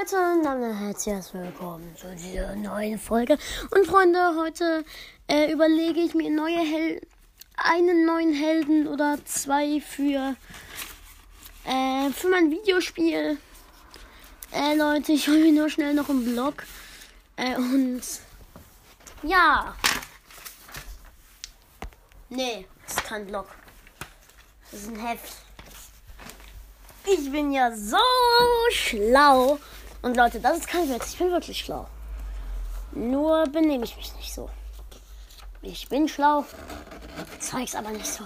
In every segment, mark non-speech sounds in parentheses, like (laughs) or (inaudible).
Leute, dann herzlich willkommen zu dieser neuen Folge. Und Freunde, heute äh, überlege ich mir neue Hel einen neuen Helden oder zwei für, äh, für mein Videospiel. Äh, Leute, ich hole mir nur schnell noch einen Blog. Äh, und ja. Nee, das ist kein Blog. Das ist ein Heft. Ich bin ja so schlau. Und Leute, das ist kein Witz. Ich bin wirklich schlau. Nur benehme ich mich nicht so. Ich bin schlau. Zeig's aber nicht so.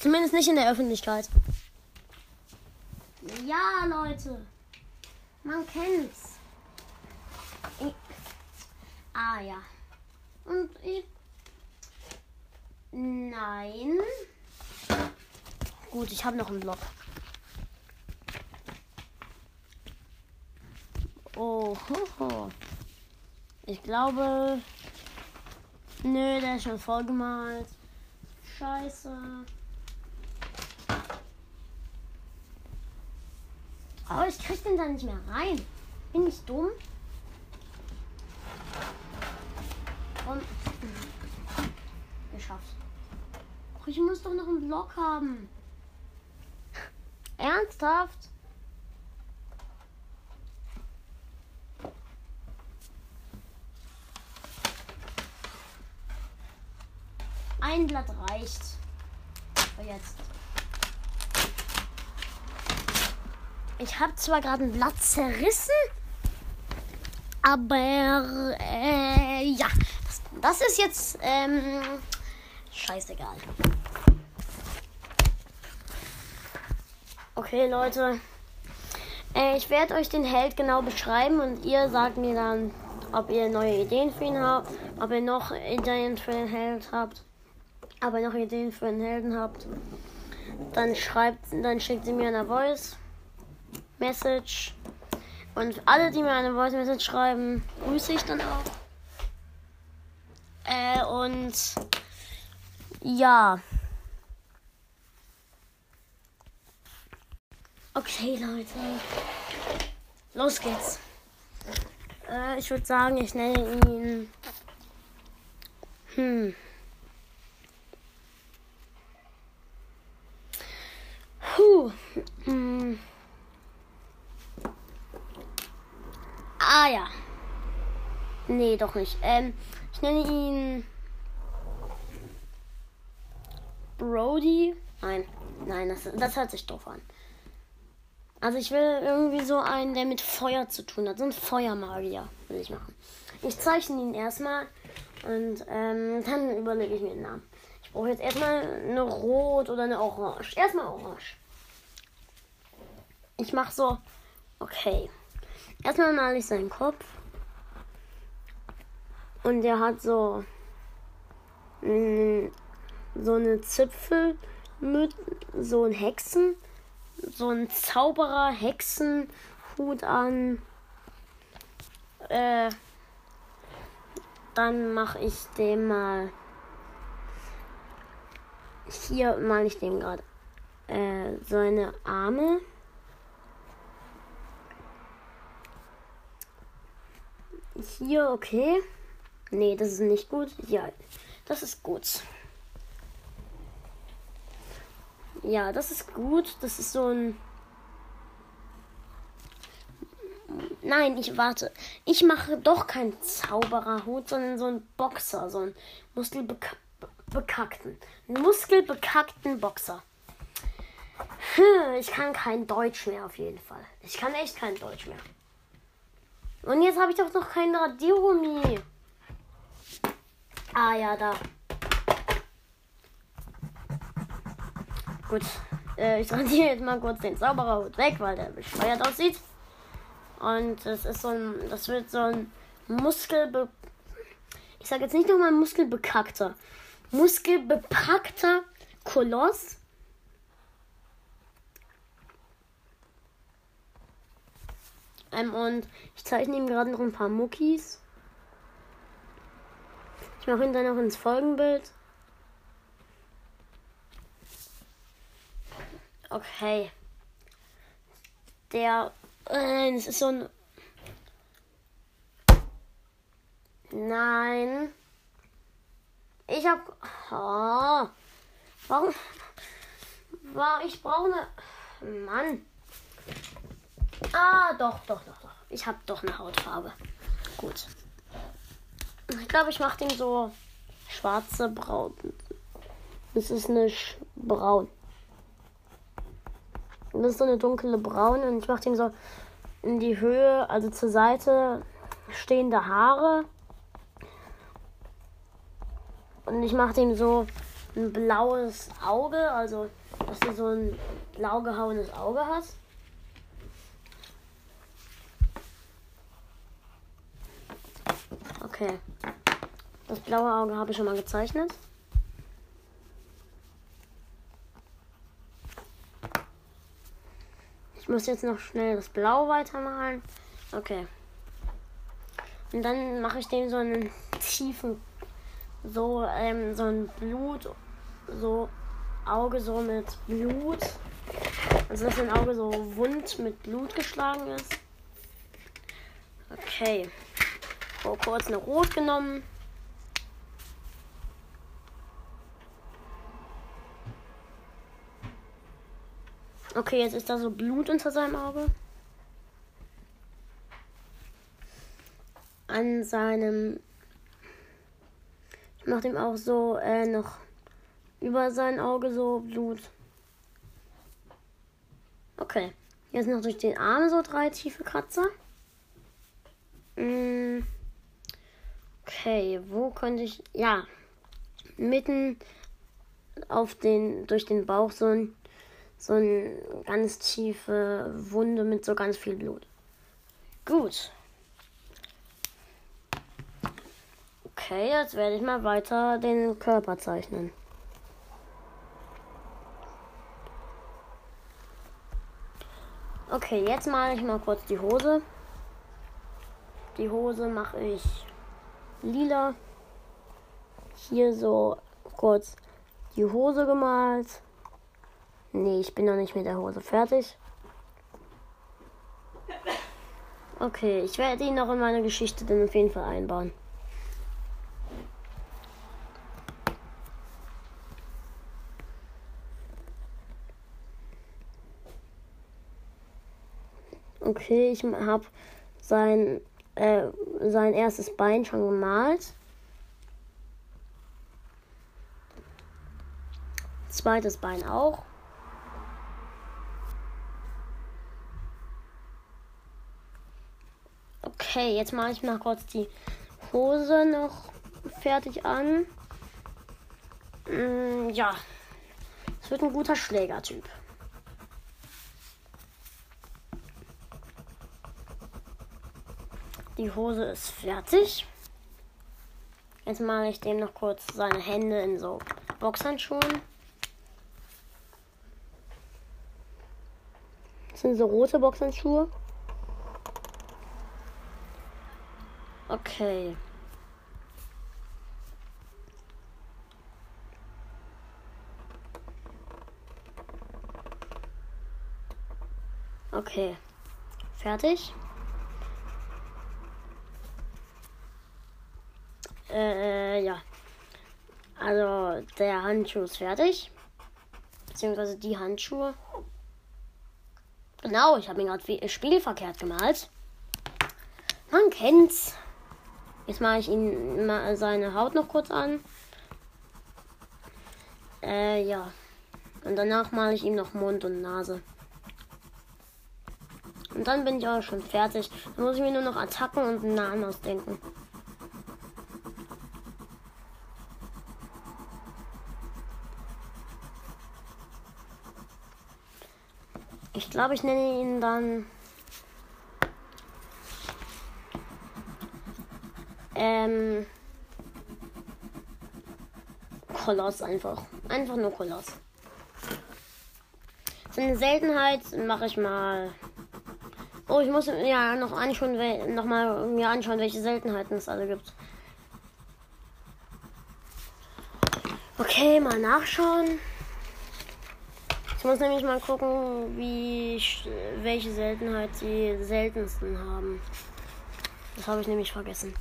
Zumindest nicht in der Öffentlichkeit. Ja, Leute. Man kennt's. Ich, ah ja. Und ich. Nein. Gut, ich habe noch einen Block. Oh, ho, ho. Ich glaube. Nö, der ist schon vollgemalt. Scheiße. Aber ich krieg den da nicht mehr rein. Bin ich dumm? Und. Geschafft. Ich muss doch noch einen Block haben. Ernsthaft? Ein Blatt reicht. Für jetzt. Ich habe zwar gerade ein Blatt zerrissen, aber äh, ja, das, das ist jetzt ähm, scheißegal. Okay, Leute. Äh, ich werde euch den Held genau beschreiben und ihr sagt mir dann, ob ihr neue Ideen für ihn habt, ob ihr noch Ideen für den Held habt, ihr noch Ideen für den Helden habt. Dann schreibt, dann schickt sie mir eine Voice Message. Und alle, die mir eine Voice Message schreiben, grüße ich dann auch. Äh, und ja. Okay, Leute. Los geht's. Äh, ich würde sagen, ich nenne ihn. Hm. Puh. Hm. Ah ja. Doch nicht. Ähm, ich nenne ihn. Brody. Nein, nein, das, das hört sich doof an. Also ich will irgendwie so einen, der mit Feuer zu tun hat. So ein Feuermagier will ich machen. Ich zeichne ihn erstmal und ähm, dann überlege ich mir den Namen. Ich brauche jetzt erstmal eine Rot oder eine Orange. Erstmal Orange. Ich mache so, okay. Erstmal male ich seinen Kopf. Und der hat so, so eine Zipfel mit so ein Hexen so ein Zauberer Hexenhut an. Äh, dann mache ich dem mal. Hier male ich dem gerade äh, seine Arme. Hier, okay. Nee, das ist nicht gut. Ja, das ist gut. Ja, das ist gut. Das ist so ein. Nein, ich warte. Ich mache doch keinen Zaubererhut, sondern so einen Boxer, so einen muskelbekackten. Muskelbekackten Boxer. Ich kann kein Deutsch mehr auf jeden Fall. Ich kann echt kein Deutsch mehr. Und jetzt habe ich doch noch keinen Radiergummi. Ah ja, da. Gut. Äh, ich radiere (laughs) jetzt mal kurz den Zaubererhut weg, weil der bescheuert aussieht. Und das ist so ein. Das wird so ein Muskelbe. Ich sage jetzt nicht nochmal muskelbekackter. Muskelbepackter Koloss. Ähm, und ich zeichne ihm gerade noch ein paar Muckis. Ihn dann noch ins Folgenbild. Okay. Der Äh, es ist so ein. Nein. Ich hab. Oh. Warum? War ich brauche eine. Mann. Ah, doch, doch, doch, doch. Ich habe doch eine Hautfarbe. Gut. Ich glaube, ich mache den so schwarze Braun. Das ist eine Sch Braun. Das ist so eine dunkle Braun und ich mache den so in die Höhe, also zur Seite stehende Haare. Und ich mache dem so ein blaues Auge, also dass du so ein blau gehauenes Auge hast. Okay. Das blaue Auge habe ich schon mal gezeichnet. Ich muss jetzt noch schnell das Blau weitermalen. Okay. Und dann mache ich dem so einen tiefen, so, ähm, so ein Blut, so Auge so mit Blut. Also dass sein Auge so wund mit Blut geschlagen ist. Okay. Oh, kurz eine Rot genommen. Okay, jetzt ist da so Blut unter seinem Auge. An seinem. Ich mache dem auch so äh, noch über sein Auge so Blut. Okay. Jetzt noch durch den Arm so drei tiefe Kratzer. Mm. Okay, wo könnte ich. Ja. Mitten auf den. durch den Bauch so ein so eine ganz tiefe Wunde mit so ganz viel Blut. Gut. Okay, jetzt werde ich mal weiter den Körper zeichnen. Okay, jetzt male ich mal kurz die Hose. Die Hose mache ich lila. Hier so kurz die Hose gemalt. Nee, ich bin noch nicht mit der Hose fertig. Okay, ich werde ihn noch in meine Geschichte dann auf jeden Fall einbauen. Okay, ich habe sein, äh, sein erstes Bein schon gemalt. Zweites Bein auch. Okay, jetzt mache ich mal kurz die Hose noch fertig an. Mm, ja, es wird ein guter Schlägertyp. Die Hose ist fertig. Jetzt mache ich dem noch kurz seine Hände in so Boxhandschuhen. Das sind so rote Boxhandschuhe. Okay. Okay. Fertig? Äh, ja. Also, der Handschuh ist fertig. Beziehungsweise die Handschuhe. Genau, ich habe ihn gerade spielverkehrt gemalt. Man kennt's. Jetzt mache ich ihn mal seine Haut noch kurz an. Äh, ja. Und danach male ich ihm noch Mund und Nase. Und dann bin ich auch schon fertig. Dann muss ich mir nur noch Attacken und Namen ausdenken. Ich glaube, ich nenne ihn dann Ähm. Koloss einfach. Einfach nur Koloss. So eine Seltenheit mache ich mal. Oh, ich muss ja noch anschauen, noch mal mir anschauen, welche Seltenheiten es alle gibt. Okay, mal nachschauen. Ich muss nämlich mal gucken, wie welche Seltenheit die seltensten haben. Das habe ich nämlich vergessen.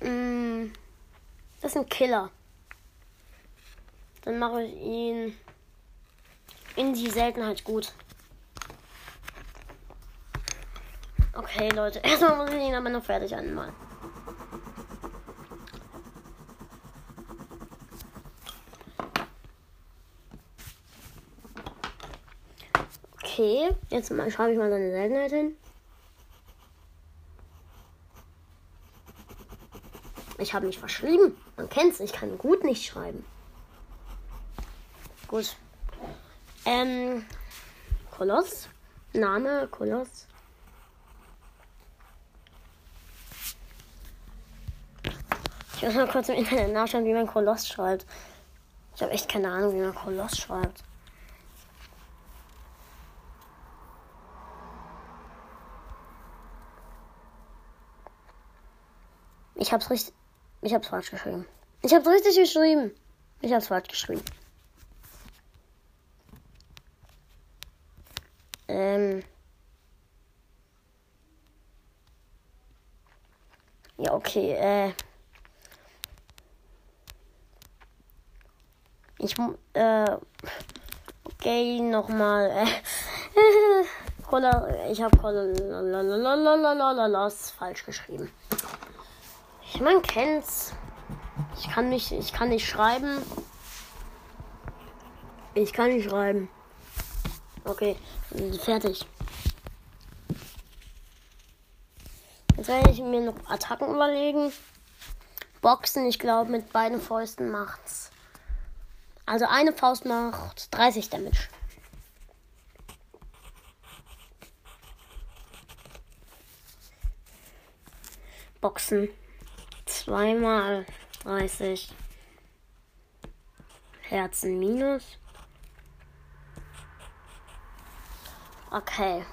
Mm, Das ist ein Killer. Dann mache ich ihn in die Seltenheit gut. Okay, Leute. (laughs) Erstmal muss ich ihn aber noch fertig anmalen. Okay, jetzt schreibe ich mal seine Seltenheit hin. Ich habe mich verschrieben. Man kennt's, ich kann gut nicht schreiben. Gut. Ähm, Koloss. Name, Koloss. Ich muss mal kurz im Internet nachschauen, wie man Koloss schreibt. Ich habe echt keine Ahnung, wie man Koloss schreibt. Ich hab's richtig. Ich hab's falsch geschrieben. Ich hab's richtig geschrieben. Ich hab's falsch geschrieben. Ähm. Ja, okay, äh. Ich, äh. Okay, nochmal, äh. Ich hab Cola falsch geschrieben. Ich man kennt's. Ich kann nicht, ich kann nicht schreiben. Ich kann nicht schreiben. Okay, fertig. Jetzt werde ich mir noch Attacken überlegen. Boxen, ich glaube, mit beiden Fäusten macht's. Also eine Faust macht 30 Damage. Boxen. Zweimal 30 Herzen minus. Okay.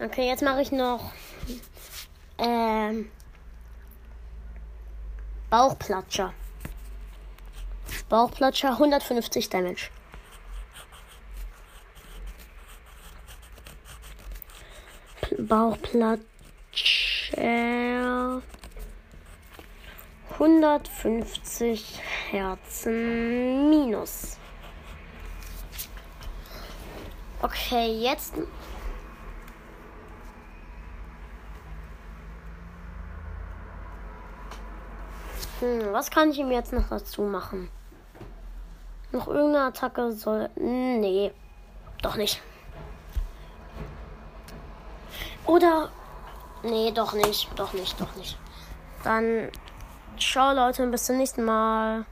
Okay, jetzt mache ich noch ähm, Bauchplatscher. Bauchplatscher 150 Damage. Bauchplatscher 150 Herzen minus. Okay, jetzt Hm, was kann ich ihm jetzt noch dazu machen? Noch irgendeine Attacke soll. Nee, doch nicht. Oder. Nee, doch nicht. Doch nicht, doch nicht. Dann. Ciao, Leute, bis zum nächsten Mal.